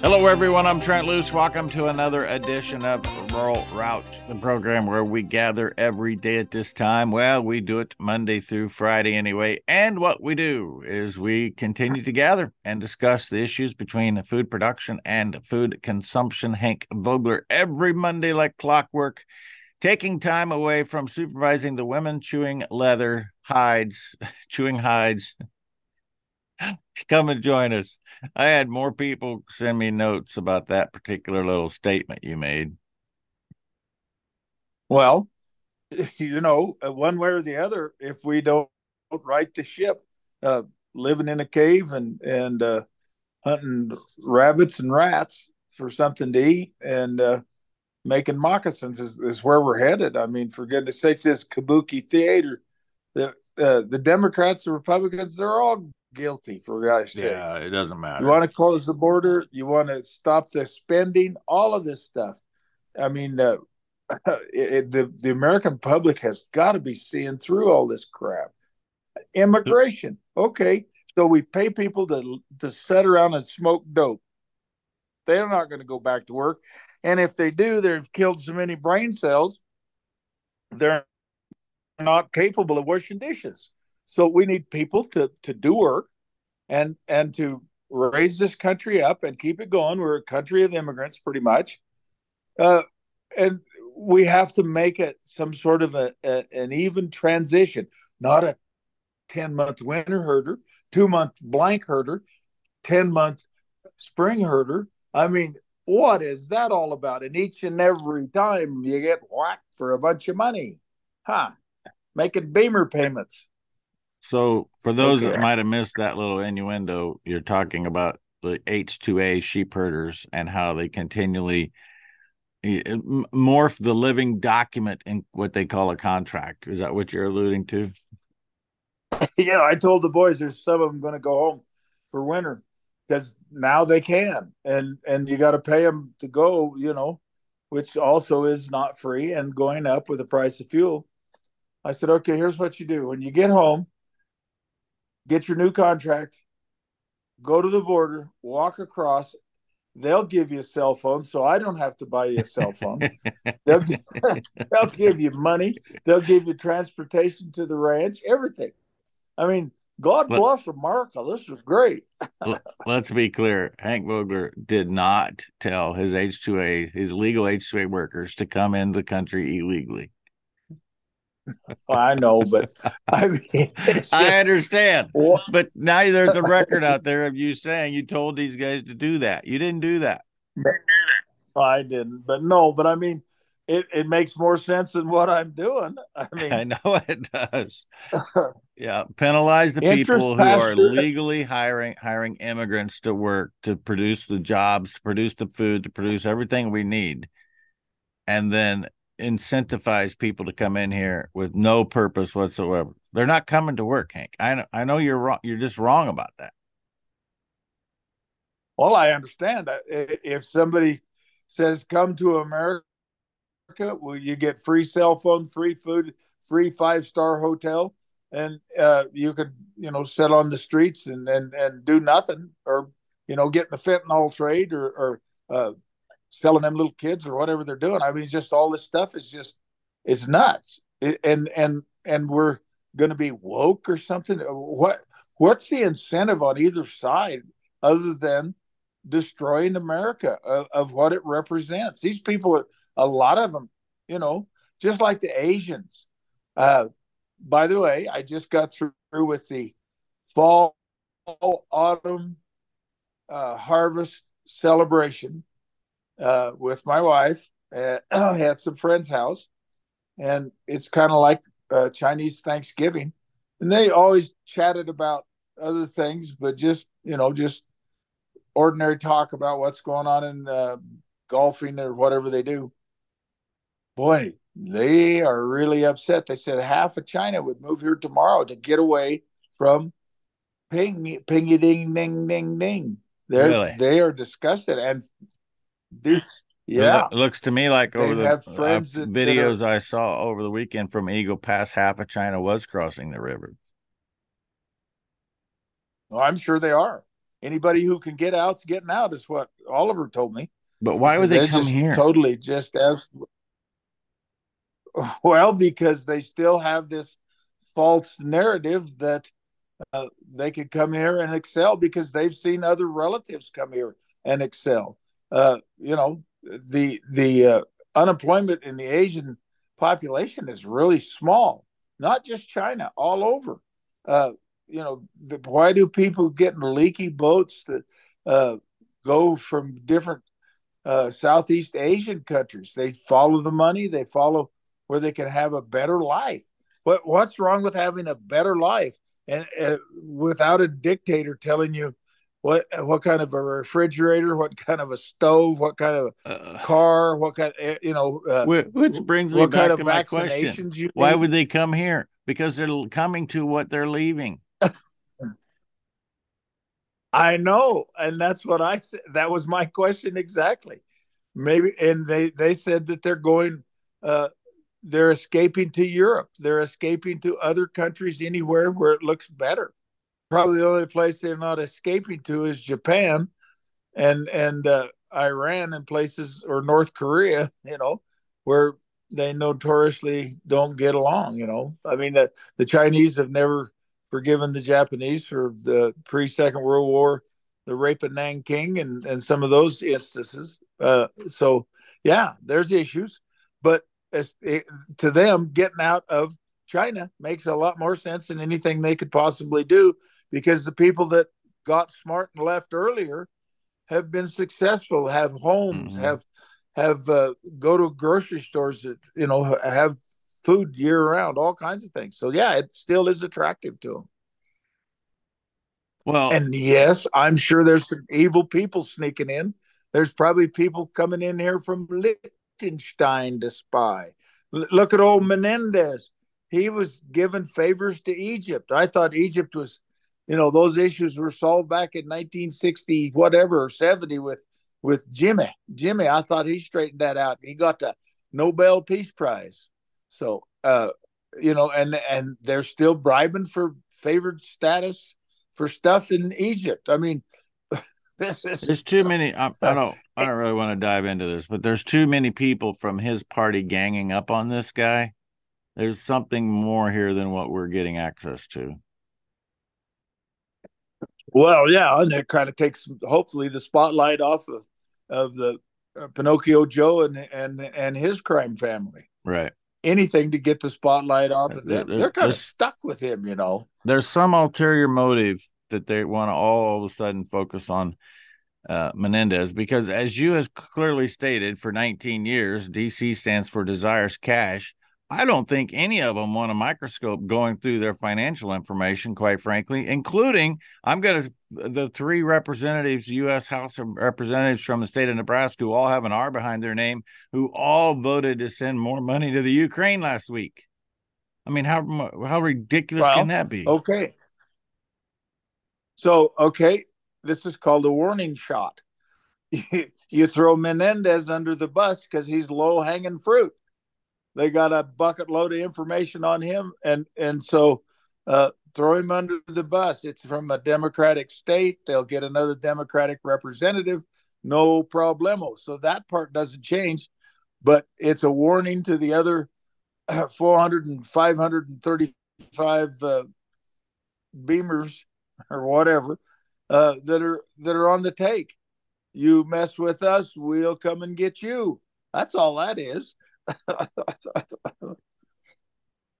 Hello, everyone. I'm Trent Loos. Welcome to another edition of Rural Route, the program where we gather every day at this time. Well, we do it Monday through Friday anyway. And what we do is we continue to gather and discuss the issues between food production and food consumption. Hank Vogler every Monday, like clockwork, taking time away from supervising the women chewing leather hides, chewing hides come and join us. I had more people send me notes about that particular little statement you made. Well, you know, uh, one way or the other, if we don't right the ship, uh, living in a cave and and uh, hunting rabbits and rats for something to eat and uh, making moccasins is, is where we're headed. I mean, for goodness sakes, this kabuki theater, the uh, the Democrats, the Republicans, they're all guilty for God's sake. Yeah, it doesn't matter. You want to close the border. You want to stop the spending. All of this stuff. I mean, uh, it, the the American public has got to be seeing through all this crap. Immigration, okay. So we pay people to to sit around and smoke dope. They're not going to go back to work, and if they do, they've killed so many brain cells. They're not capable of washing dishes. So we need people to to do work and and to raise this country up and keep it going. We're a country of immigrants, pretty much, uh, and we have to make it some sort of a, a an even transition, not a ten month winter herder, two month blank herder, ten month spring herder. I mean, what is that all about? And each and every time you get whacked for a bunch of money, huh? Making Beamer payments. So, for oh, those okay. that might have missed that little innuendo, you're talking about the H2A sheep herders and how they continually uh, morph the living document in what they call a contract. Is that what you're alluding to? Yeah, I told the boys there's some of them going to go home for winter because now they can, and and you got to pay them to go, you know, which also is not free and going up with the price of fuel. I said, okay, here's what you do when you get home get your new contract, go to the border, walk across. They'll give you a cell phone, so I don't have to buy you a cell phone. they'll, they'll give you money. They'll give you transportation to the ranch, everything. I mean, God bless America. This is great. let's be clear. Hank Vogler did not tell his H2A, his legal H2A workers to come in the country illegally. I know, but I mean, just, I understand. Well, but now there's a record out there of you saying you told these guys to do that. You didn't do that. I didn't, but no, but I mean, it, it makes more sense than what I'm doing. I mean, I know it does. yeah, penalize the people who are legally hiring hiring immigrants to work to produce the jobs, to produce the food, to produce everything we need, and then incentivize people to come in here with no purpose whatsoever. They're not coming to work, Hank. I know, I know you're wrong. You're just wrong about that. Well, I understand if somebody says come to America, will you get free cell phone, free food, free five star hotel, and uh, you could you know sit on the streets and and and do nothing, or you know get in the fentanyl trade, or or uh, selling them little kids or whatever they're doing. I mean, just all this stuff is just it's nuts. It, and and and we're going to be woke or something. What what's the incentive on either side other than destroying America of, of what it represents? These people, a lot of them, you know, just like the Asians. Uh, by the way, I just got through with the fall, autumn, uh, harvest celebration uh, with my wife at, at some friend's house, and it's kind of like uh, Chinese Thanksgiving, and they always chatted about other things, but just you know, just ordinary talk about what's going on in uh, golfing or whatever they do. Boy, they are really upset. They said half of China would move here tomorrow to get away from ping, pingy ding ding ding ding. They're really? they are disgusted, and yeah, it looks to me like over the uh, videos are, I saw over the weekend from Eagle Pass, half of China was crossing the river. Well, I'm sure they are. Anybody who can get out's getting out is what Oliver told me. But why would they come here? Totally, just as well because they still have this false narrative that uh, they could come here and excel because they've seen other relatives come here and excel. Uh, you know, the the uh, unemployment in the Asian population is really small, not just China, all over. Uh, you know, the, why do people get in leaky boats that uh, go from different uh, Southeast Asian countries? They follow the money, they follow where they can have a better life. What what's wrong with having a better life and uh, without a dictator telling you what what kind of a refrigerator, what kind of a stove, what kind of uh, car, what kind, of, you know, uh, which brings me back to my question: Why would they come here? Because they're coming to what they're leaving. I know, and that's what I said. That was my question exactly. Maybe, and they they said that they're going, uh, they're escaping to Europe. They're escaping to other countries anywhere where it looks better probably the only place they're not escaping to is Japan and and uh, Iran and places or North Korea, you know, where they notoriously don't get along. You know, I mean, the, the Chinese have never forgiven the Japanese for the pre Second World War, the rape of Nanking, and and some of those instances. Uh, so, yeah, there's issues, but as, it, to them, getting out of China makes a lot more sense than anything they could possibly do because the people that got smart and left earlier have been successful, have homes, mm-hmm. have have uh, go to grocery stores that you know have food year round, all kinds of things. So yeah, it still is attractive to them. Well, and yes, I'm sure there's some evil people sneaking in. There's probably people coming in here from Liechtenstein to spy. L- look at old Menendez. He was giving favors to Egypt. I thought Egypt was you know those issues were solved back in 1960 whatever or 70 with with jimmy. Jimmy i thought he straightened that out. He got the nobel peace prize. So uh you know and and they're still bribing for favored status for stuff in egypt. I mean this is there's too many I, I don't i don't really want to dive into this but there's too many people from his party ganging up on this guy. There's something more here than what we're getting access to well, yeah, and it kind of takes hopefully the spotlight off of of the uh, Pinocchio Joe and and and his crime family. Right. Anything to get the spotlight off of them. They're, they're kind of stuck with him, you know. There's some ulterior motive that they want to all, all of a sudden focus on uh, Menendez because, as you has clearly stated, for 19 years, DC stands for desires cash, I don't think any of them want a microscope going through their financial information, quite frankly, including I'm going to the three representatives, U.S. House of Representatives from the state of Nebraska, who all have an R behind their name, who all voted to send more money to the Ukraine last week. I mean, how how ridiculous well, can that be? Okay. So, okay, this is called a warning shot. you throw Menendez under the bus because he's low hanging fruit they got a bucket load of information on him, and and so uh, throw him under the bus. It's from a Democratic state. They'll get another Democratic representative. No problemo. So that part doesn't change, but it's a warning to the other uh, 400 and 535 uh, beamers or whatever uh, that are that are on the take. You mess with us, we'll come and get you. That's all that is.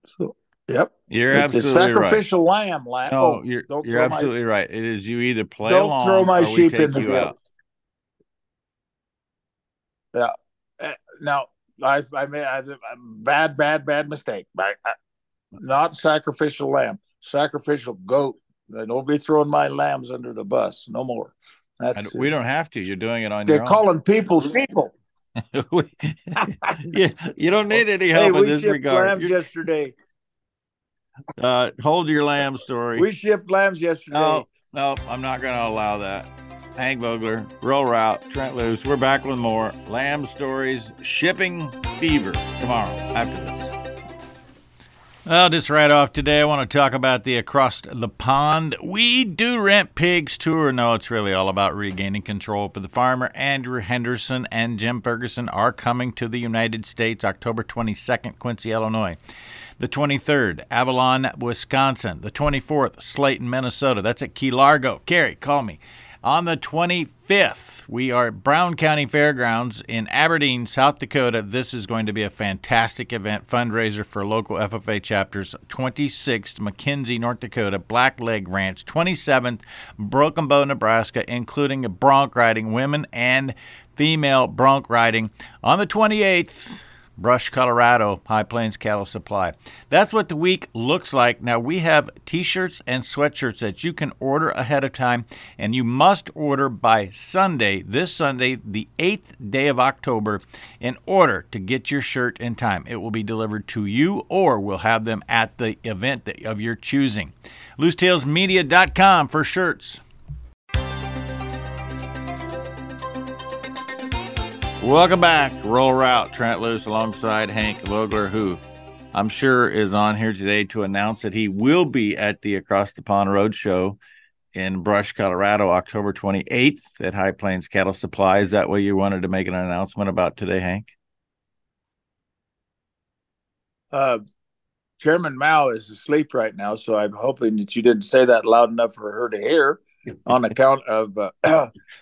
so, yep. You're it's absolutely a sacrificial right. lamb. lamb. No, oh, you're, you're absolutely my, right. It is you either play don't along throw my or sheep in the out. Yeah. Uh, now, I, I made a bad, bad, bad mistake. I, I, not sacrificial lamb, sacrificial goat. Don't be throwing my lambs under the bus. No more. That's, we don't have to. You're doing it on They're your own. calling people people. you, you don't need any help hey, in this regard. Lambs yesterday. Uh, hold your lamb story. We shipped lambs yesterday. No, no, I'm not going to allow that. Hank Vogler, Rural Route, Trent Loos. We're back with more lamb stories, shipping fever tomorrow after this. Well, just right off today, I want to talk about the Across the Pond We Do Rent Pigs tour. No, it's really all about regaining control for the farmer. Andrew Henderson and Jim Ferguson are coming to the United States October 22nd, Quincy, Illinois. The 23rd, Avalon, Wisconsin. The 24th, Slayton, Minnesota. That's at Key Largo. Carrie, call me. On the 25th, we are at Brown County Fairgrounds in Aberdeen, South Dakota. This is going to be a fantastic event, fundraiser for local FFA chapters. 26th, McKenzie, North Dakota, Black Leg Ranch. 27th, Broken Bow, Nebraska, including bronc riding, women and female bronc riding. On the 28th, Brush, Colorado, High Plains Cattle Supply. That's what the week looks like. Now, we have t shirts and sweatshirts that you can order ahead of time, and you must order by Sunday, this Sunday, the 8th day of October, in order to get your shirt in time. It will be delivered to you, or we'll have them at the event of your choosing. LooseTailsMedia.com for shirts. Welcome back. Rural Route. Trent Loos alongside Hank Vogler, who I'm sure is on here today to announce that he will be at the Across the Pond Road Show in Brush, Colorado, October 28th at High Plains Cattle Supply. Is that what you wanted to make an announcement about today, Hank? Uh, Chairman Mao is asleep right now, so I'm hoping that you didn't say that loud enough for her to hear. on account of uh,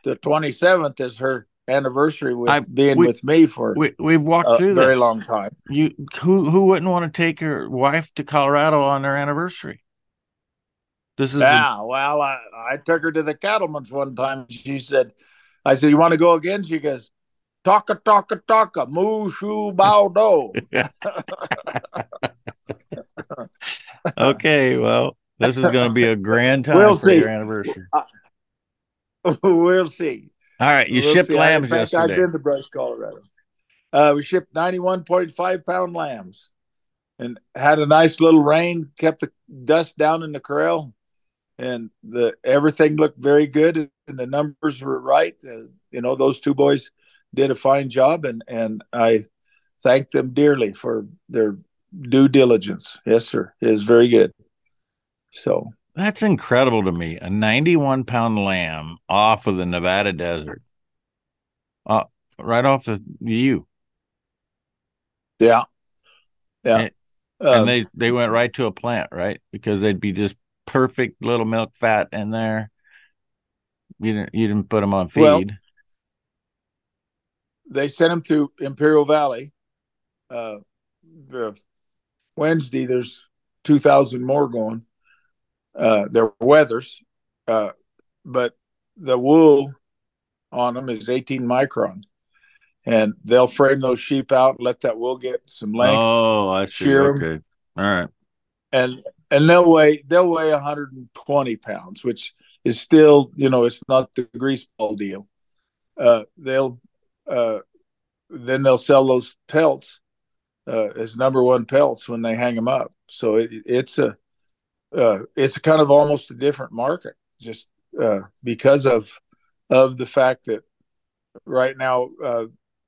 the 27th is her anniversary with I've, being we, with me for we, we've walked a through very this. long time. You who who wouldn't want to take your wife to Colorado on their anniversary? This is yeah. A, well, I, I took her to the cattleman's one time. She said, "I said you want to go again?" She goes, "Taka taka taka, moo shoo bow do." okay, well, this is going to be a grand time we'll for see. your anniversary. Uh, we'll see. All right, you we'll shipped see. lambs I, yesterday. I've been to Brush, Colorado. Uh, we shipped 91.5 pound lambs and had a nice little rain, kept the dust down in the corral, and the everything looked very good, and the numbers were right. Uh, you know, those two boys did a fine job, and and I thank them dearly for their due diligence. Yes, sir, it is very good. So that's incredible to me. A 91 pound lamb off of the Nevada desert, uh, right off the U. Yeah. Yeah. And, uh, and they, they went right to a plant, right? Because they'd be just perfect little milk fat in there. You didn't, you didn't put them on feed. Well, they sent them to Imperial Valley. Uh, Wednesday, there's 2,000 more going uh, their wethers, uh, but the wool on them is 18 micron, and they'll frame those sheep out, let that wool get some length. Oh, I see. Shear okay, them, all right, and and they'll weigh they'll weigh 120 pounds, which is still you know it's not the grease ball deal. Uh, they'll uh, then they'll sell those pelts uh, as number one pelts when they hang them up. So it, it's a uh, it's kind of almost a different market just uh, because of of the fact that right now uh,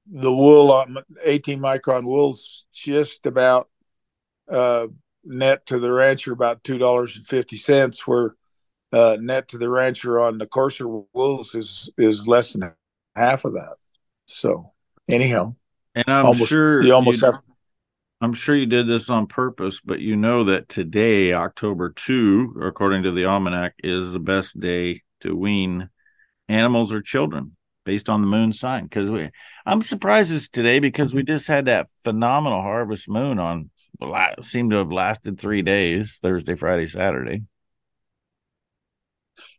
the wool on 18 micron wool's just about uh, net to the rancher about two dollars and fifty cents, where uh, net to the rancher on the coarser wools is is less than half of that. So anyhow, and I'm almost, sure you almost have I'm sure you did this on purpose, but you know that today, October 2, according to the almanac, is the best day to wean animals or children based on the moon sign. Because we, I'm surprised it's today because we just had that phenomenal harvest moon on, seemed to have lasted three days Thursday, Friday, Saturday.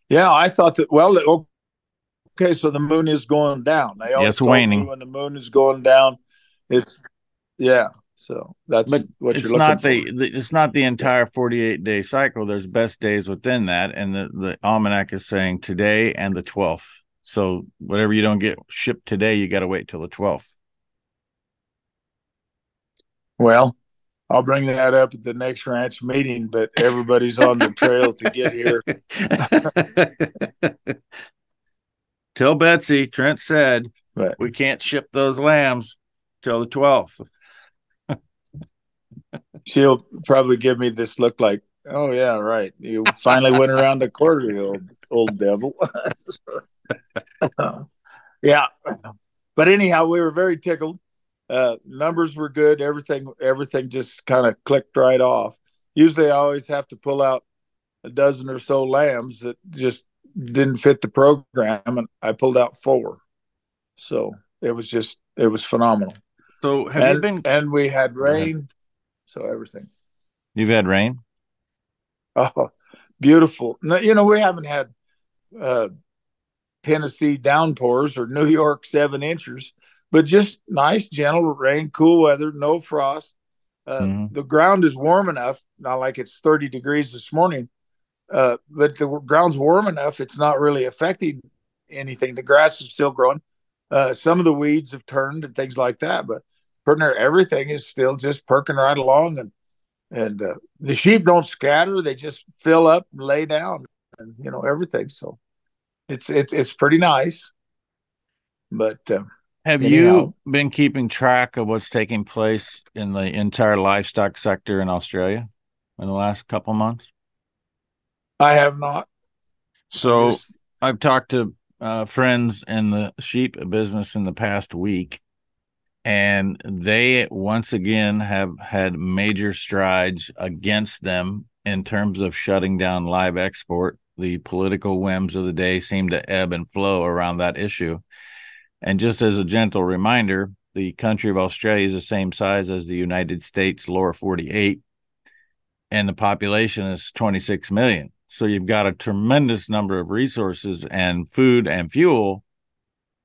Yeah, I thought that, well, okay, so the moon is going down. They always it's waning. When the moon is going down, it's, yeah. So that's but what it's you're not the, the, it's not the entire 48 day cycle. There's best days within that, and the the almanac is saying today and the 12th. So whatever you don't get shipped today, you got to wait till the 12th. Well, I'll bring that up at the next ranch meeting, but everybody's on the trail to get here. Tell Betsy, Trent said, right. we can't ship those lambs till the 12th. She'll probably give me this look like, oh yeah, right. You finally went around the corner, you old old devil. yeah. But anyhow, we were very tickled. Uh, numbers were good. Everything everything just kind of clicked right off. Usually, I always have to pull out a dozen or so lambs that just didn't fit the program, and I pulled out four. So it was just it was phenomenal. So have and, you been? And we had rain, so everything. You've had rain. Oh, beautiful! No, you know we haven't had uh, Tennessee downpours or New York seven inches, but just nice, gentle rain, cool weather, no frost. Uh, mm-hmm. The ground is warm enough, not like it's 30 degrees this morning, uh, but the ground's warm enough, it's not really affecting anything. The grass is still growing. Uh, some of the weeds have turned and things like that, but everything is still just perking right along. And and uh, the sheep don't scatter; they just fill up and lay down, and you know everything. So it's it's it's pretty nice. But uh, have anyhow, you been keeping track of what's taking place in the entire livestock sector in Australia in the last couple months? I have not. So I've talked to uh, friends in the sheep business in the past week, and they once again have had major strides against them in terms of shutting down live export. The political whims of the day seem to ebb and flow around that issue. And just as a gentle reminder, the country of Australia is the same size as the United States lower 48, and the population is 26 million. So you've got a tremendous number of resources and food and fuel,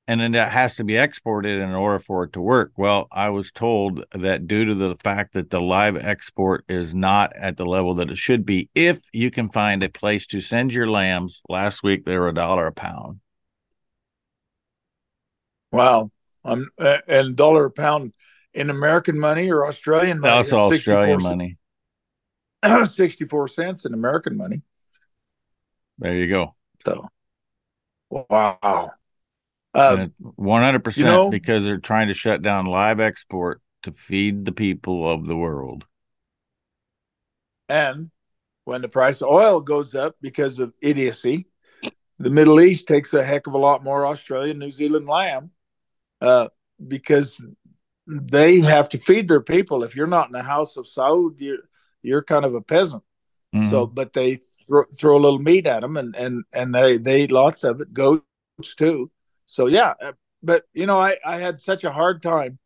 and then that has to be exported in order for it to work. Well, I was told that due to the fact that the live export is not at the level that it should be, if you can find a place to send your lambs, last week they were a dollar a pound. Wow. Um, and dollar a pound in American money or Australian money? That's Australian money. 64 cents in American money. There you go. So, wow. Um, one hundred percent because they're trying to shut down live export to feed the people of the world. And when the price of oil goes up because of idiocy, the Middle East takes a heck of a lot more Australian, New Zealand lamb uh, because they have to feed their people. If you're not in the house of Saud, you're you're kind of a peasant. Mm-hmm. So, but they throw, throw a little meat at them, and and and they they eat lots of it. Goats too. So yeah, uh, but you know, I I had such a hard time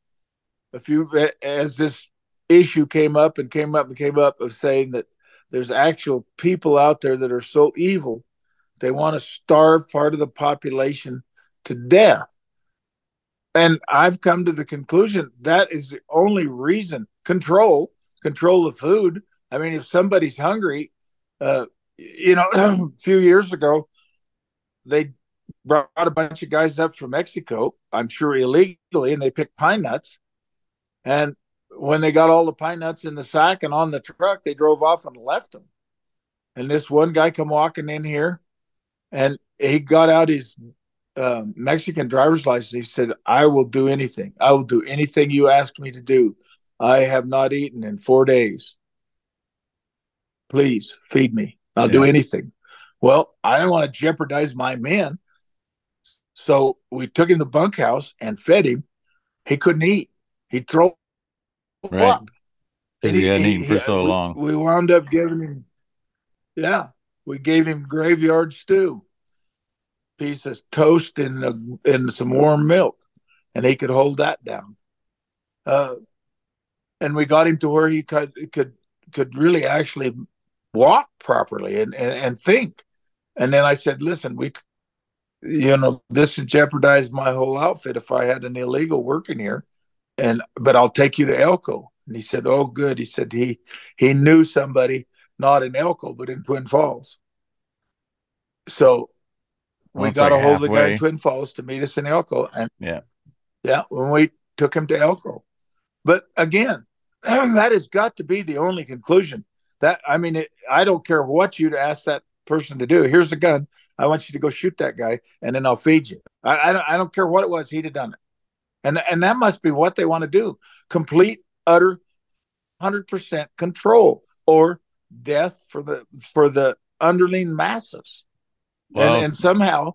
a few as this issue came up and came up and came up of saying that there's actual people out there that are so evil they want to starve part of the population to death. And i've come to the conclusion that is the only reason control control the food. I mean if somebody's hungry uh, you know, a few years ago, they brought a bunch of guys up from Mexico, I'm sure illegally, and they picked pine nuts. And when they got all the pine nuts in the sack and on the truck, they drove off and left them. And this one guy come walking in here, and he got out his uh, Mexican driver's license. He said, "I will do anything. I will do anything you ask me to do. I have not eaten in four days. Please feed me." I'll yeah. do anything. Well, I didn't want to jeopardize my men. So we took him to the bunkhouse and fed him. He couldn't eat. He'd throw right. up. Because he, he, hadn't eaten for so we, long. We wound up giving him, yeah, we gave him graveyard stew, piece of toast and, and some warm milk, and he could hold that down. Uh, and we got him to where he could could could really actually walk properly and, and, and think. And then I said, listen, we, you know, this would jeopardize my whole outfit if I had an illegal working here. And, but I'll take you to Elko. And he said, oh, good. He said he, he knew somebody, not in Elko, but in Twin Falls. So we well, got like a hold halfway. of the guy in Twin Falls to meet us in Elko. And yeah, yeah, when we took him to Elko. But again, that has got to be the only conclusion that I mean, it, I don't care what you'd ask that person to do. Here's a gun. I want you to go shoot that guy, and then I'll feed you. I, I don't. I don't care what it was. He'd have done it, and and that must be what they want to do. Complete, utter 100% control or death for the for the underling masses. Well, and, and somehow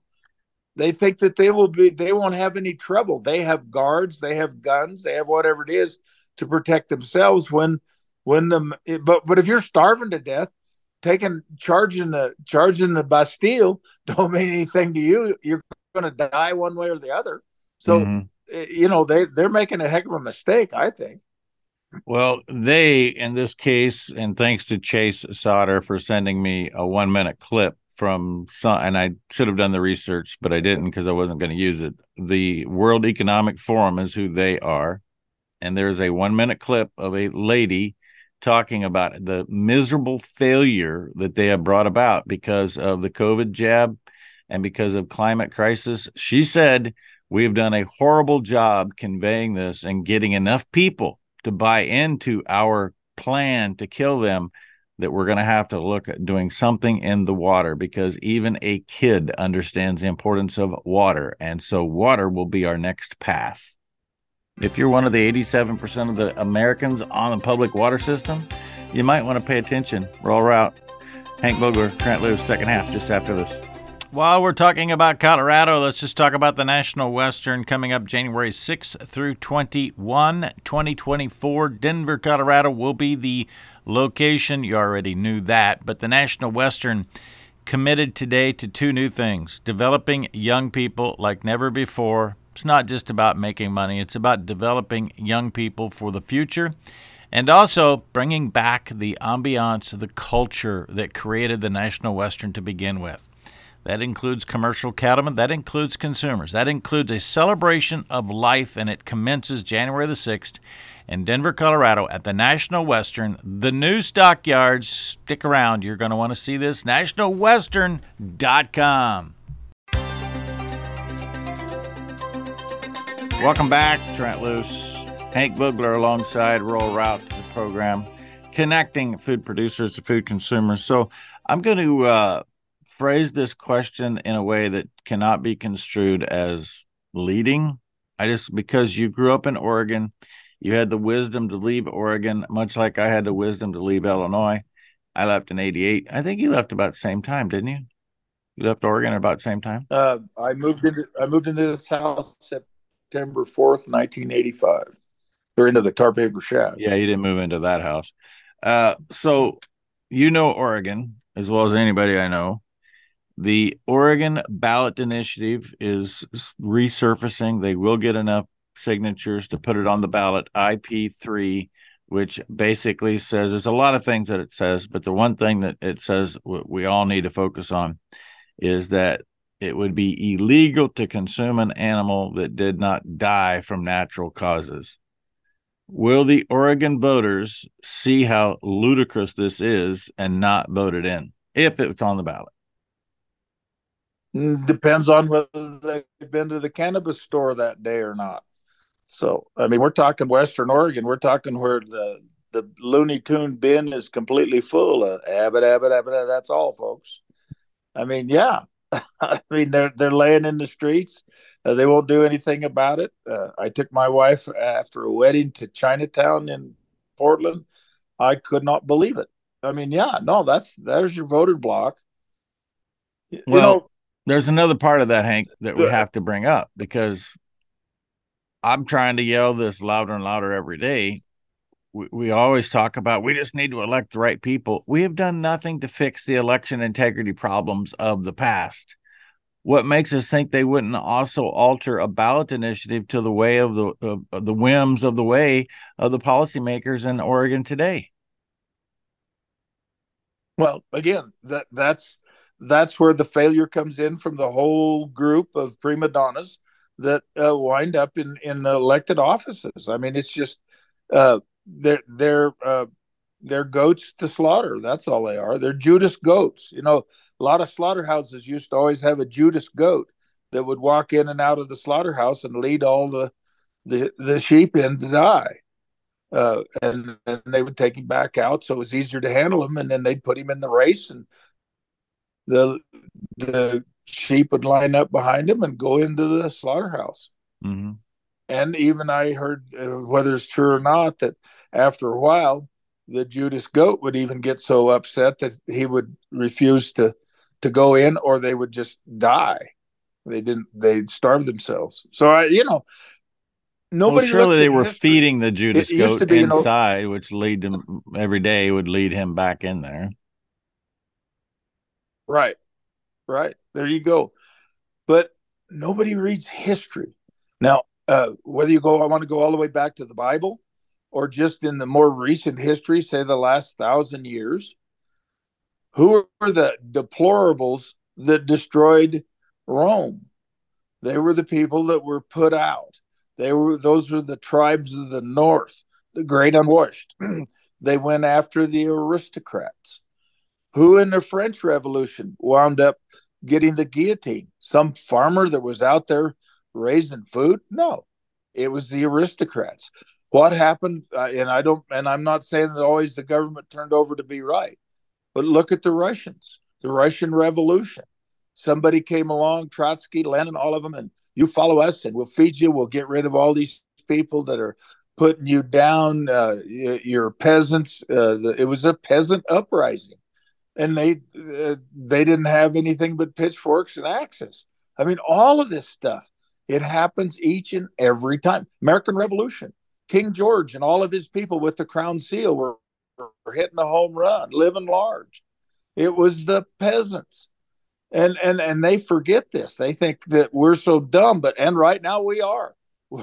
they think that they will be they won't have any trouble. They have guards, they have guns, they have whatever it is to protect themselves when when the but but if you're starving to death, taking charging the charging the Bastille don't mean anything to you. You're going to die one way or the other. So mm-hmm. Eh, you know they they're making a heck of a mistake. I think. Well, they in this case, and thanks to Chase Sauter for sending me a one minute clip from some, and I should have done the research, but I didn't because I wasn't going to use it. The World Economic Forum is who they are, and there's a one minute clip of a lady talking about the miserable failure that they have brought about because of the COVID jab and because of climate crisis. She said, We've done a horrible job conveying this and getting enough people to buy into our plan to kill them that we're going to have to look at doing something in the water because even a kid understands the importance of water. And so, water will be our next path. If you're one of the 87% of the Americans on the public water system, you might want to pay attention. Rural Route. Hank Vogler, Trent Loos, second half, just after this. While we're talking about Colorado, let's just talk about the National Western coming up January 6th through 21, 2024. Denver, Colorado will be the location. You already knew that, but the National Western committed today to two new things developing young people like never before it's not just about making money, it's about developing young people for the future and also bringing back the ambiance, the culture that created the National Western to begin with. That includes commercial cattlemen, that includes consumers, that includes a celebration of life, and it commences January the 6th in Denver, Colorado at the National Western, the new stockyards. Stick around, you're going to want to see this. NationalWestern.com. Welcome back, Trent Loos. Hank Vogler alongside Rural Route, to the program connecting food producers to food consumers. So I'm going to uh, phrase this question in a way that cannot be construed as leading. I just, because you grew up in Oregon, you had the wisdom to leave Oregon, much like I had the wisdom to leave Illinois. I left in 88. I think you left about the same time, didn't you? You left Oregon about the same time? Uh, I moved into I moved into this house September 4th, 1985. Or into the tar paper shack. Yeah, you didn't move into that house. Uh, so you know Oregon as well as anybody I know. The Oregon ballot initiative is resurfacing. They will get enough signatures to put it on the ballot. IP3, which basically says there's a lot of things that it says, but the one thing that it says we all need to focus on is that it would be illegal to consume an animal that did not die from natural causes. Will the Oregon voters see how ludicrous this is and not vote it in if it's on the ballot? Mm, depends on whether they've been to the cannabis store that day or not. So, I mean, we're talking Western Oregon. We're talking where the the Looney Tune bin is completely full of abbot, abbot, abbot. That's all, folks. I mean, yeah, I mean, they're they're laying in the streets. Uh, they won't do anything about it. Uh, I took my wife after a wedding to Chinatown in Portland. I could not believe it. I mean, yeah, no, that's there's your voter block. You well, know, there's another part of that, Hank, that we have to bring up because I'm trying to yell this louder and louder every day. We, we always talk about we just need to elect the right people. We have done nothing to fix the election integrity problems of the past. What makes us think they wouldn't also alter a ballot initiative to the way of the of, the whims of the way of the policymakers in Oregon today? Well, again, that that's that's where the failure comes in from the whole group of prima donnas that uh, wind up in in elected offices. I mean, it's just uh, they're they're uh, they're goats to slaughter. That's all they are. They're Judas goats. You know, a lot of slaughterhouses used to always have a Judas goat that would walk in and out of the slaughterhouse and lead all the the, the sheep in to die. Uh, and, and they would take him back out so it was easier to handle him and then they'd put him in the race and the the sheep would line up behind him and go into the slaughterhouse mm-hmm. And even i heard uh, whether it's true or not that after a while the Judas goat would even get so upset that he would refuse to to go in, or they would just die. They didn't. They'd starve themselves. So I, you know, nobody. Well, surely they were history. feeding the Judas It goat to be, you know- inside, which lead him every day would lead him back in there. Right. Right. There you go. But nobody reads history. Now, uh, whether you go, I want to go all the way back to the Bible or just in the more recent history, say the last thousand years, who were the deplorables that destroyed Rome? They were the people that were put out. They were those were the tribes of the north, the great unwashed. they went after the aristocrats. Who in the French Revolution wound up getting the guillotine? Some farmer that was out there raising food? No, it was the aristocrats. What happened? Uh, and I don't, and I'm not saying that always the government turned over to be right, but look at the Russians, the Russian Revolution. Somebody came along, Trotsky, Lenin, all of them, and you follow us, and we'll feed you. We'll get rid of all these people that are putting you down. Uh, y- you're peasants. Uh, the, it was a peasant uprising and they uh, they didn't have anything but pitchforks and axes. I mean, all of this stuff it happens each and every time. American Revolution, King George and all of his people with the crown seal were, were hitting a home run, living large. It was the peasants, and and and they forget this. They think that we're so dumb, but and right now we are.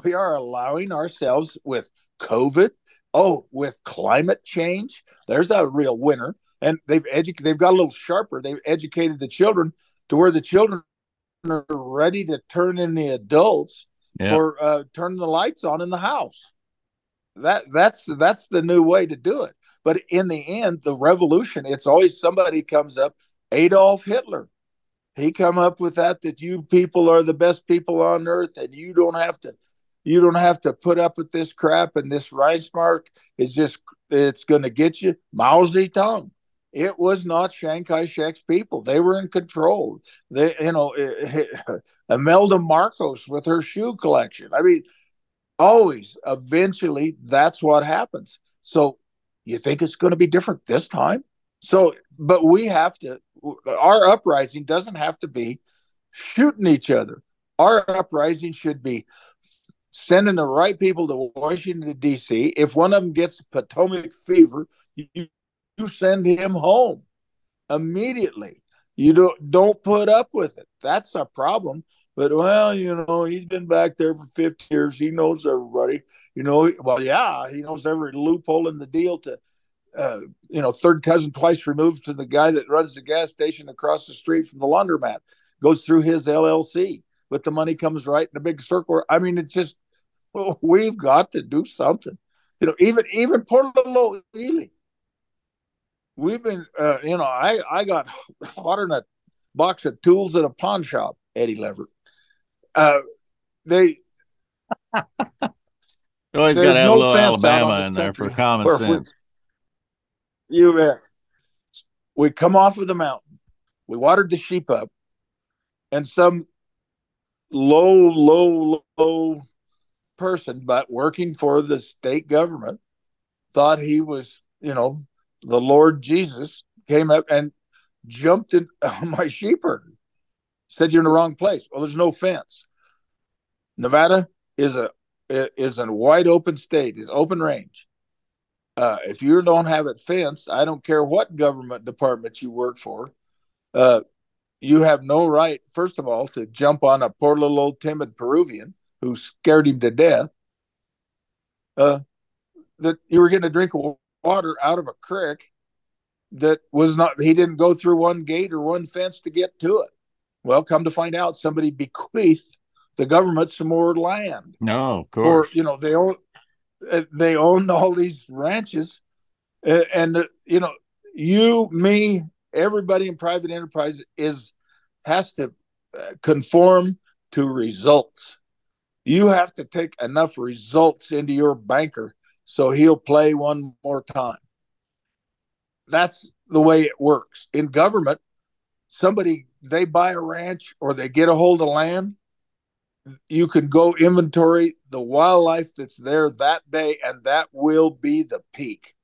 We are allowing ourselves with COVID. Oh, with climate change. There's a real winner and they've educated they've got a little sharper they've educated the children to where the children are ready to turn in the adults Yeah. or uh, turn the lights on in the house. That that's that's the new way to do it. But in the end the revolution it's always somebody comes up adolf hitler. He come up with that that you people are the best people on earth and you don't have to you don't have to put up with this crap and this Reichsmark is just it's going to get you. Mao Zedong it was not Chiang Kai-shek's people. They were in control. They, you know, eh, eh, Imelda Marcos with her shoe collection. I mean, always, eventually, that's what happens. So, you think it's going to be different this time? So, but we have to. Our uprising doesn't have to be shooting each other. Our uprising should be sending the right people to Washington D.C. If one of them gets Potomac fever, you you send him home immediately. You don't don't put up with it. That's a problem. But well, you know, he's been back there for 50 years. He knows everybody. You know, well, yeah, he knows every loophole in the deal to uh, you know, third cousin twice removed to the guy that runs the gas station across the street from the laundromat, goes through his LLC, but the money comes right in a big circle. I mean, it's just well, we've got to do something. You know, even even poor little old Ely we've been uh, you know i i got hotter than a box of tools at a pawn shop eddie Lever. uh they always got to have a little Alabama in there for common we- sense. you bet we come off of the mountain we watered the sheep up and some low low low person but working for the state government thought he was you know the lord jesus came up and jumped in on my sheep herd said you're in the wrong place. Well there's no fence. Nevada is a is a wide open state is open range. Uh, if you don't have it fenced i don't care what government department you work for uh, you have no right first of all to jump on a poor little old timid peruvian who scared him to death uh, that you were getting a drink of water out of a creek that was not he didn't go through one gate or one fence to get to it. Well come to find out somebody bequeathed the government some more land. No, of for course. you know they own uh, they own all these ranches. Uh, and uh, you know you me everybody in private enterprise is has to uh, conform to results. You have to take enough results into your banker so he'll play one more time that's the way it works in government somebody they buy a ranch or they get a hold of land you can go inventory the wildlife that's there that day and that will be the peak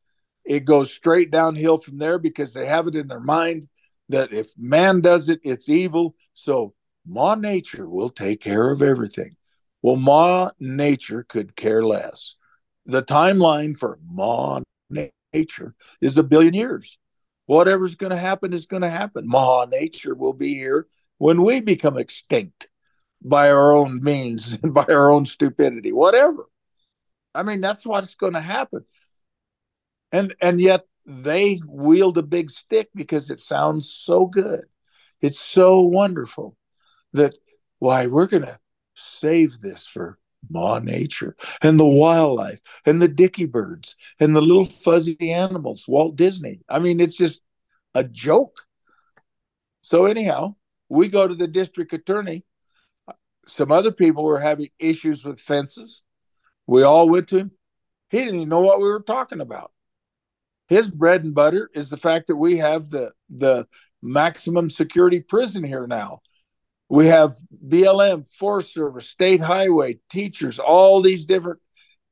it goes straight downhill from there because they have it in their mind that if man does it, it's evil. So Ma Nature will take care of everything. Well, Ma Nature could care less. The timeline for Ma Nature is a billion years. Whatever's going to happen is going to happen. Ma Nature will be here when we become extinct by our own means and by our own stupidity, whatever. I mean, that's what's going to happen. And and yet they wield a big stick because it sounds so good. It's so wonderful that why we're going to save this for Ma Nature and the wildlife and the dicky birds and the little fuzzy animals, Walt Disney. I mean, it's just a joke. So, anyhow, we go to the district attorney. Some other people were having issues with fences. We all went to him. He didn't even know what we were talking about. His bread and butter is the fact that we have the the maximum security prison here now. We have BLM, Forest Service, State Highway, teachers, all these different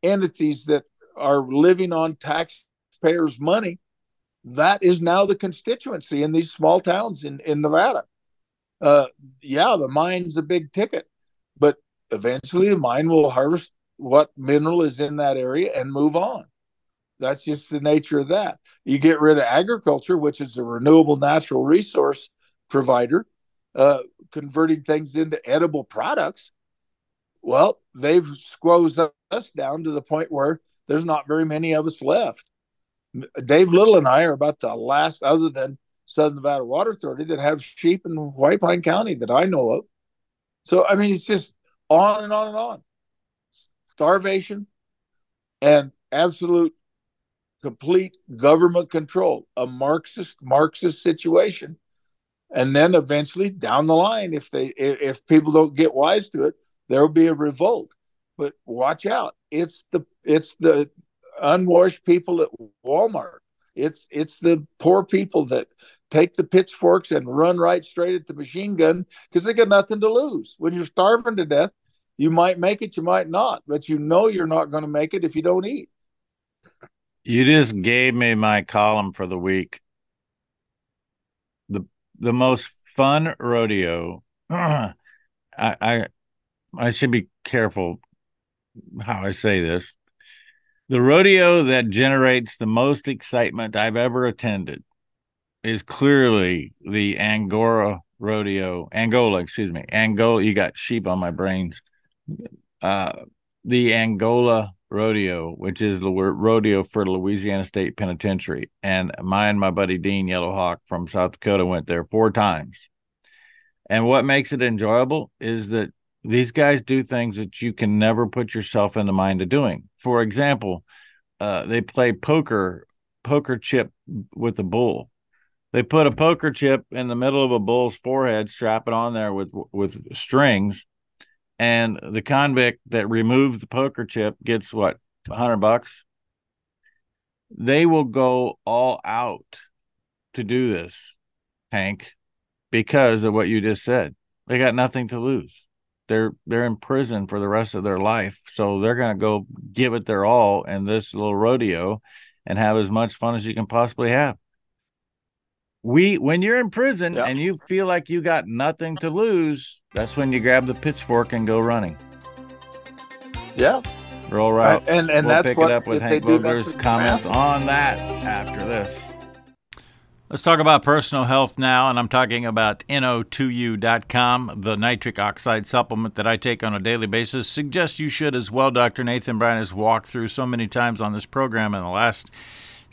entities that are living on taxpayers' money. That is now the constituency in these small towns in, in Nevada. Uh, yeah, the mine's a big ticket, but eventually the mine will harvest what mineral is in that area and move on. That's just the nature of that. You get rid of agriculture, which is a renewable natural resource provider, uh, converting things into edible products. Well, they've squeezed us down to the point where there's not very many of us left. Dave Little and I are about the last, other than Southern Nevada Water Authority, that have sheep in White Pine County that I know of. So, I mean, it's just on and on and on. Starvation and absolute complete government control, a Marxist Marxist situation. And then eventually down the line, if they if people don't get wise to it, there will be a revolt. But watch out. It's the it's the unwashed people at Walmart. It's it's the poor people that take the pitchforks and run right straight at the machine gun because they got nothing to lose. When you're starving to death, you might make it, you might not, but you know you're not going to make it if you don't eat. You just gave me my column for the week. The most fun rodeo. I I I should be careful how I say this. The rodeo that generates the most excitement I've ever attended is clearly the Angora rodeo. Angola, excuse me. Angola, you got sheep on my brains. Uh the Angola rodeo, which is the rodeo for Louisiana State Penitentiary. And my and my buddy Dean Yellowhawk from South Dakota went there four times. And what makes it enjoyable is that these guys do things that you can never put yourself in the mind of doing. For example, uh, they play poker, poker chip with a bull. They put a poker chip in the middle of a bull's forehead, strap it on there with with strings, and the convict that removes the poker chip gets what 100 bucks? They will go all out to do this hank because of what you just said. They got nothing to lose. They're they're in prison for the rest of their life so they're going to go give it their all in this little rodeo and have as much fun as you can possibly have we when you're in prison yep. and you feel like you got nothing to lose that's when you grab the pitchfork and go running. Yeah. Roll right and and we'll that's pick what, it up with hank vogler's comments on that after this. Let's talk about personal health now and i'm talking about no2u.com the nitric oxide supplement that i take on a daily basis. Suggest you should as well dr nathan bryan has walked through so many times on this program in the last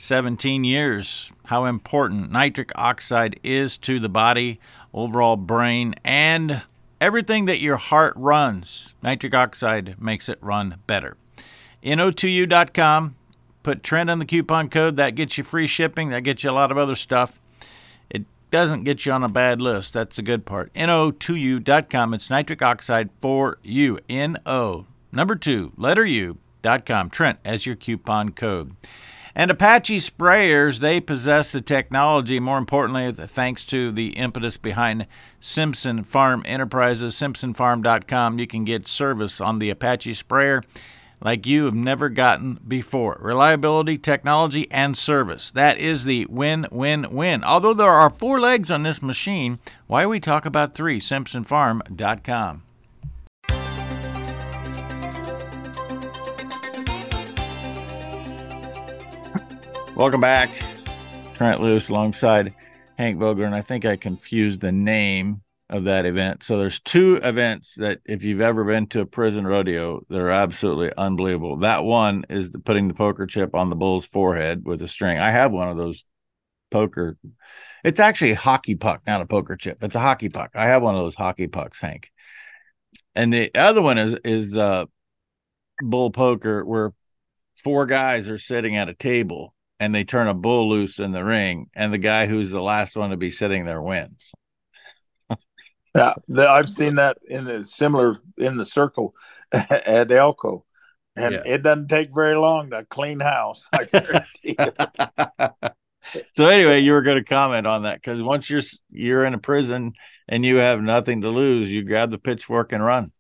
17 years, how important nitric oxide is to the body, overall brain, and everything that your heart runs. Nitric oxide makes it run better. NO2U.com, put Trent on the coupon code. That gets you free shipping, that gets you a lot of other stuff. It doesn't get you on a bad list. That's the good part. NO2U.com. It's nitric oxide for you. NO, number two, letter U.com. Trent as your coupon code. And Apache sprayers, they possess the technology, more importantly, thanks to the impetus behind Simpson Farm Enterprises, simpsonfarm.com. You can get service on the Apache sprayer. like you have never gotten before. Reliability, technology, and service. That is the win win win. Although there are four legs on this machine, why we talk about three? SimpsonFarm.com. Welcome back. Trent Loos alongside Hank Vogler, and I think I confused the name of that event. So there's two events that if you've ever been to a prison rodeo, they're absolutely unbelievable. That one is the, putting the poker chip on the bull's forehead with a string. I have one of those poker. It's actually a hockey puck, not a poker chip. It's a hockey puck. I have one of those hockey pucks, Hank. And the other one is is uh bull poker where four guys are sitting at a table and they turn a bull loose in the ring and the guy who's the last one to be sitting there wins. Yeah, the, I've seen that in a similar in the circle at Elko, and yeah. it doesn't take very long to clean house. so anyway, you were going to comment on that because once you're you're in a prison and you have nothing to lose, you grab the pitchfork and run.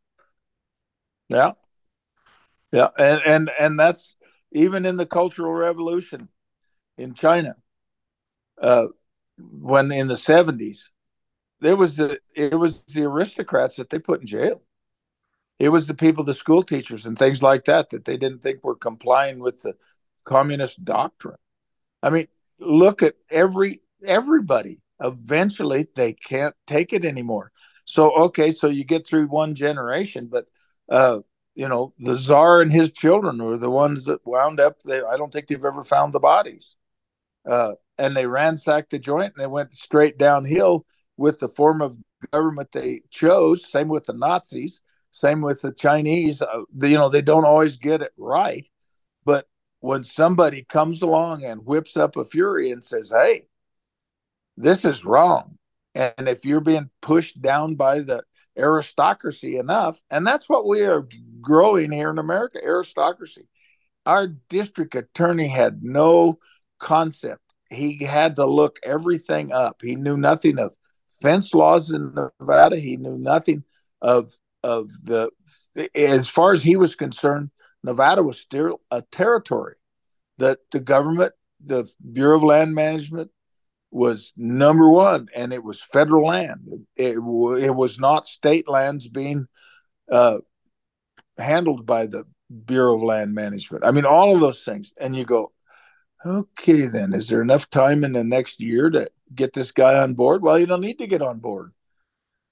Yeah, yeah, and and and that's even in the Cultural Revolution in China, uh, when in the seventies there was the it was the aristocrats that they put in jail. It was the people, the school teachers and things like that, that they didn't think were complying with the communist doctrine. I mean, look at every everybody. Eventually, they can't take it anymore. So okay, so you get through one generation, but uh, you know the czar and his children were the ones that wound up. They, I don't think they've ever found the bodies, uh, and they ransacked the joint and they went straight downhill with the form of government they chose. Same with the Nazis. Same with the Chinese. Uh, the, you know, they don't always get it right. But when somebody comes along and whips up a fury and says, hey, this is wrong. And if you're being pushed down by the aristocracy enough, and that's what we are growing here in America aristocracy. Our district attorney had no concept. He had to look everything up. He knew nothing of fence laws in Nevada. He knew nothing of of the as far as he was concerned, Nevada was still a territory that the government, the Bureau of Land Management, was number one, and it was federal land. It, it was not state lands being uh, handled by the Bureau of Land Management. I mean, all of those things, and you go, okay, then is there enough time in the next year to get this guy on board? Well, you don't need to get on board.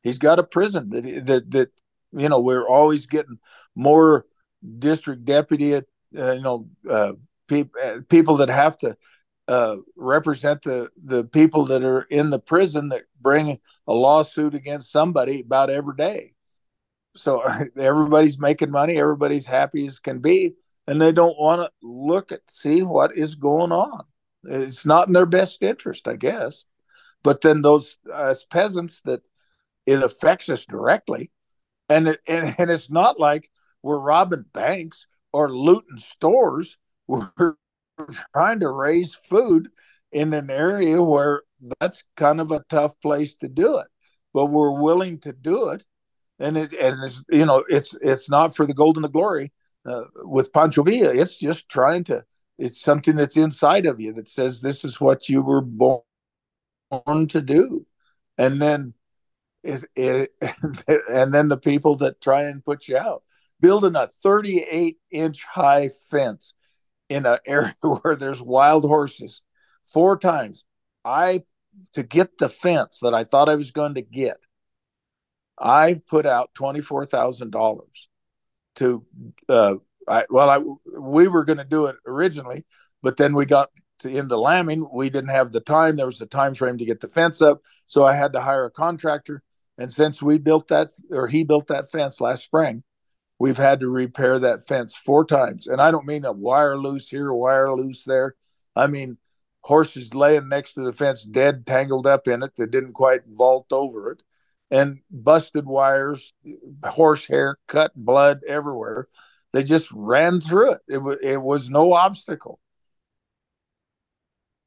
He's got a prison that that, that you know we're always getting more district deputy, uh, you know, uh, pe- uh, people that have to uh, represent the the people that are in the prison that bring a lawsuit against somebody about every day. So everybody's making money, everybody's happy as can be, and they don't want to look at see what is going on. It's not in their best interest, I guess. But then those uh, as peasants that it affects us directly, and it, and, and it's not like we're robbing banks or looting stores. We're trying to raise food in an area where that's kind of a tough place to do it, but we're willing to do it, and it and it's you know it's it's not for the gold and the glory uh, with Pancho Villa. It's just trying to. It's something that's inside of you that says this is what you were born to do, and then it, it and then the people that try and put you out building a 38 inch high fence in an area where there's wild horses four times i to get the fence that i thought i was going to get i put out $24000 to uh, I, well, I we were going to do it originally, but then we got to, into lambing. We didn't have the time. There was a time frame to get the fence up, so I had to hire a contractor. And since we built that, or he built that fence last spring, we've had to repair that fence four times. And I don't mean a wire loose here, a wire loose there. I mean horses laying next to the fence, dead, tangled up in it that didn't quite vault over it and busted wires, horsehair, cut blood everywhere. They just ran through it. It, w- it was no obstacle.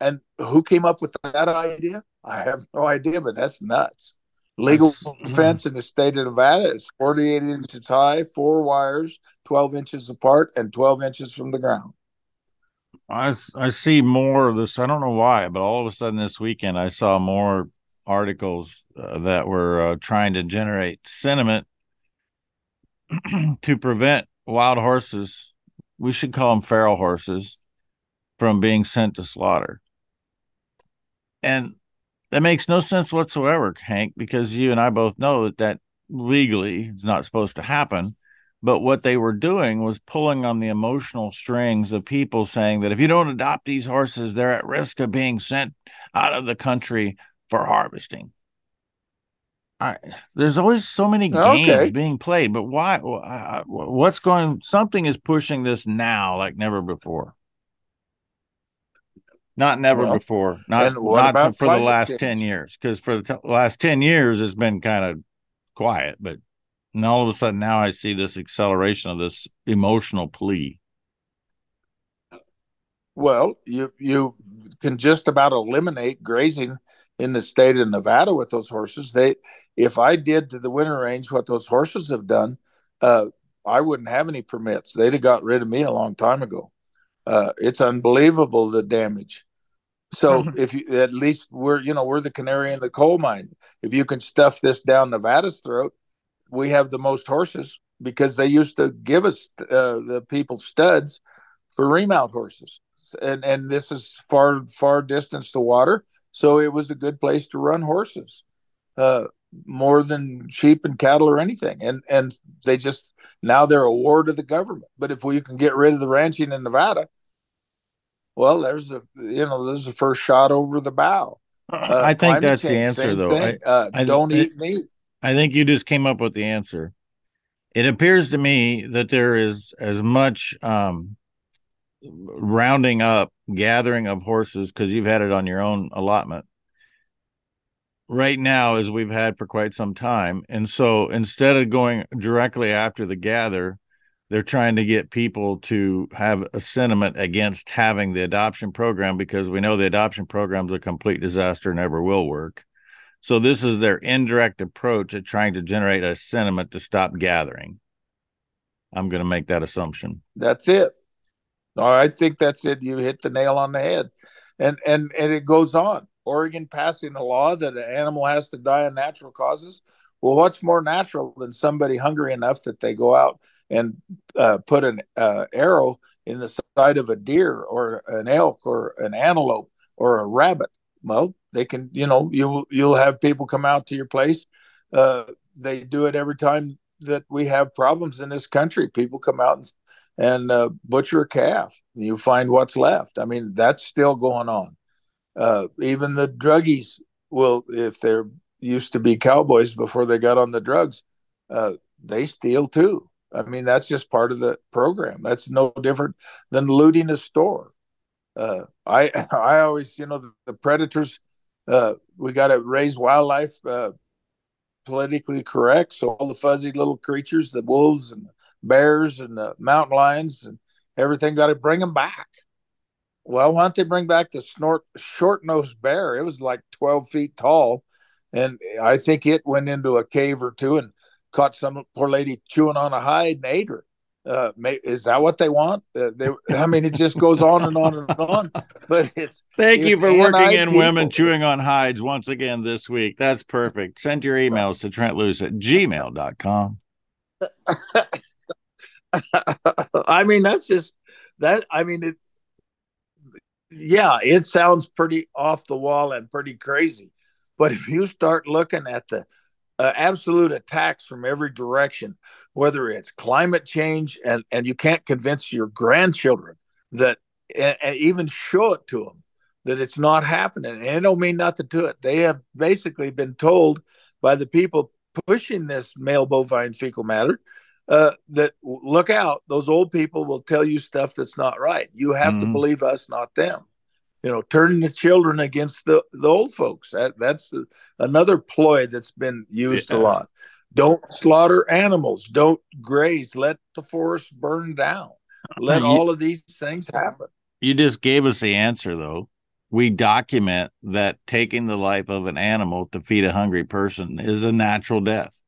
And who came up with that idea? I have no idea, but that's nuts. Legal hmm. fence in the state of Nevada is 48 inches high, four wires, 12 inches apart, and 12 inches from the ground. I, I see more of this. I don't know why, but all of a sudden this weekend I saw more articles uh, that were uh, trying to generate sentiment to prevent wild horses. We should call them feral horses from being sent to slaughter. And that makes no sense whatsoever, Hank, because you and I both know that that legally is not supposed to happen. But what they were doing was pulling on the emotional strings of people saying that if you don't adopt these horses, they're at risk of being sent out of the country for harvesting. I, there's always so many oh, games okay. being played, but why? Uh, uh, what's going? Something is pushing this now like never before. Not never well, before. Not not for the last change? ten years, because for the t- last ten years it's been kind of quiet, but and all of a sudden now I see this acceleration of this emotional plea. Well, you you can just about eliminate grazing in the state of Nevada with those horses. They, if I did to the winter range what those horses have done, uh, I wouldn't have any permits. They'd have got rid of me a long time ago. Uh, it's unbelievable the damage. So mm-hmm. if you at least we're you know we're the canary in the coal mine. If you can stuff this down Nevada's throat, we have the most horses because they used to give us uh, the people studs for remount horses, and and this is far far distance to water. So it was a good place to run horses, uh, more than sheep and cattle or anything. And and they just now they're a ward of the government. But if we can get rid of the ranching in Nevada, well, there's the you know there's the first shot over the bow. Uh, I think that's change, the answer, though. I, uh, I, don't eat meat. I think you just came up with the answer. It appears to me that there is as much um, rounding up, gathering of horses because you've had it on your own allotment right now as we've had for quite some time. And so instead of going directly after the gather, they're trying to get people to have a sentiment against having the adoption program because we know the adoption program is a complete disaster, and never will work. So this is their indirect approach at trying to generate a sentiment to stop gathering. I'm going to make that assumption. That's it. I think that's it. You hit the nail on the head, and and and it goes on. Oregon passing a law that an animal has to die of natural causes. Well, what's more natural than somebody hungry enough that they go out and uh, put an uh, arrow in the side of a deer or an elk or an antelope or a rabbit? Well, they can, you know, you you'll have people come out to your place. Uh, they do it every time that we have problems in this country. People come out and and uh, butcher a calf. You find what's left. I mean, that's still going on. Uh, even the druggies will, if they're used to be cowboys before they got on the drugs, uh, they steal too. I mean, that's just part of the program. That's no different than looting a store. Uh, I I always, you know, the, the predators. Uh, we got to raise wildlife uh, politically correct. So all the fuzzy little creatures, the wolves and bears and the mountain lions and everything. Got to bring them back. Well, why don't they bring back the snort short nosed bear? It was like twelve feet tall, and I think it went into a cave or two and caught some poor lady chewing on a hide and ate her. Uh, is that what they want? Uh, they, I mean, it just goes on and on and on. But it's thank it's you for working in people. women chewing on hides once again this week. That's perfect. Send your emails to Trent at gmail.com. I mean, that's just that. I mean, it, yeah, it sounds pretty off the wall and pretty crazy. But if you start looking at the uh, absolute attacks from every direction, whether it's climate change, and, and you can't convince your grandchildren that, and, and even show it to them that it's not happening, and it don't mean nothing to it. They have basically been told by the people pushing this male bovine fecal matter uh, that look out, those old people will tell you stuff that's not right. You have mm-hmm. to believe us, not them. You know, turning the children against the, the old folks. That, that's another ploy that's been used yeah. a lot. Don't slaughter animals. Don't graze. Let the forest burn down. Let you, all of these things happen. You just gave us the answer, though. we document that taking the life of an animal to feed a hungry person is a natural death.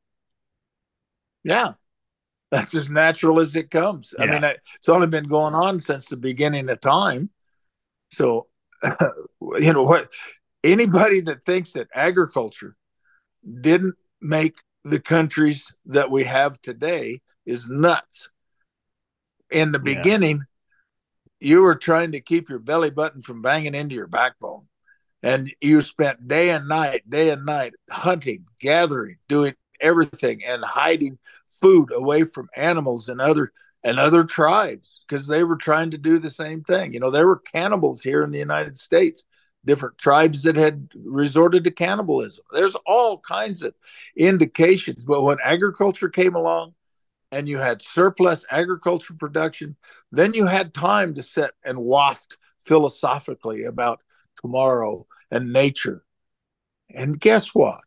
Yeah. That's as natural as it comes. Yeah. I mean, it's only been going on since the beginning of time. So, you know what? Anybody that thinks that agriculture didn't make the countries that we have today is nuts. In the yeah. beginning, you were trying to keep your belly button from banging into your backbone. And you spent day and night, day and night hunting, gathering, doing everything and hiding food away from animals and other and other tribes because they were trying to do the same thing. You know, there were cannibals here in the United States, different tribes that had resorted to cannibalism. There's all kinds of indications. But when agriculture came along, and you had surplus agriculture production, then you had time to sit and waft philosophically about tomorrow and nature. And guess what?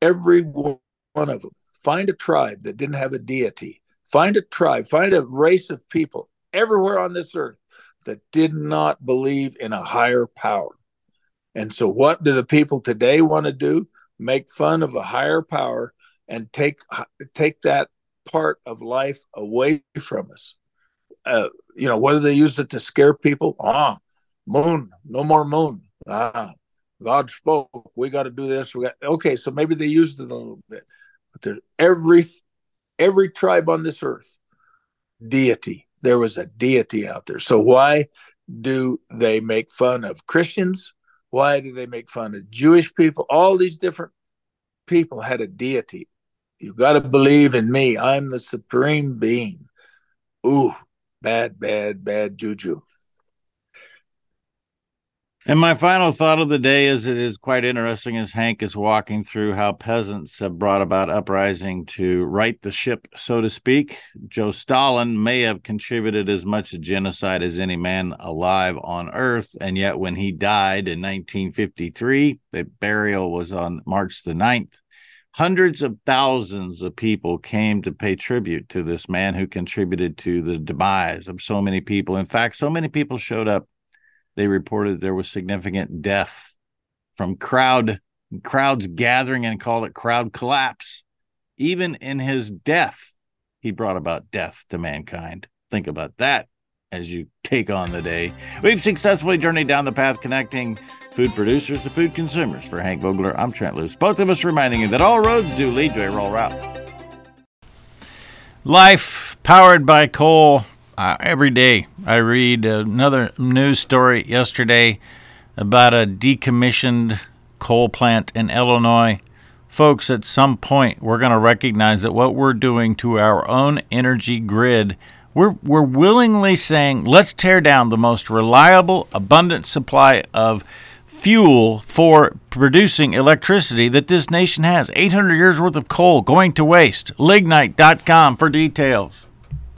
Every one of them, find a tribe that didn't have a deity, find a tribe, find a race of people everywhere on this earth that did not believe in a higher power. And so, what do the people today want to do? Make fun of a higher power and take take that part of life away from us. Uh, you know, whether they use it to scare people, ah, moon, no more moon. Ah, God spoke. We got to do this. We got okay. So maybe they used it a little bit, but there's every every tribe on this earth, deity. There was a deity out there. So why do they make fun of Christians? Why do they make fun of Jewish people? All these different people had a deity. You got to believe in me. I'm the supreme being. Ooh, bad, bad, bad juju. And my final thought of the day is it is quite interesting as Hank is walking through how peasants have brought about uprising to right the ship, so to speak. Joe Stalin may have contributed as much to genocide as any man alive on earth. And yet, when he died in 1953, the burial was on March the 9th hundreds of thousands of people came to pay tribute to this man who contributed to the demise of so many people. In fact, so many people showed up, they reported there was significant death from crowd crowds gathering and called it crowd collapse. Even in his death, he brought about death to mankind. Think about that as you take on the day. We've successfully journeyed down the path connecting food producers to food consumers. For Hank Vogler, I'm Trent Loos. Both of us reminding you that all roads do lead to a Rural Route. Life powered by coal. Uh, every day I read another news story yesterday about a decommissioned coal plant in Illinois. Folks, at some point, we're going to recognize that what we're doing to our own energy grid we're, we're willingly saying, let's tear down the most reliable, abundant supply of fuel for producing electricity that this nation has. 800 years worth of coal going to waste. Lignite.com for details.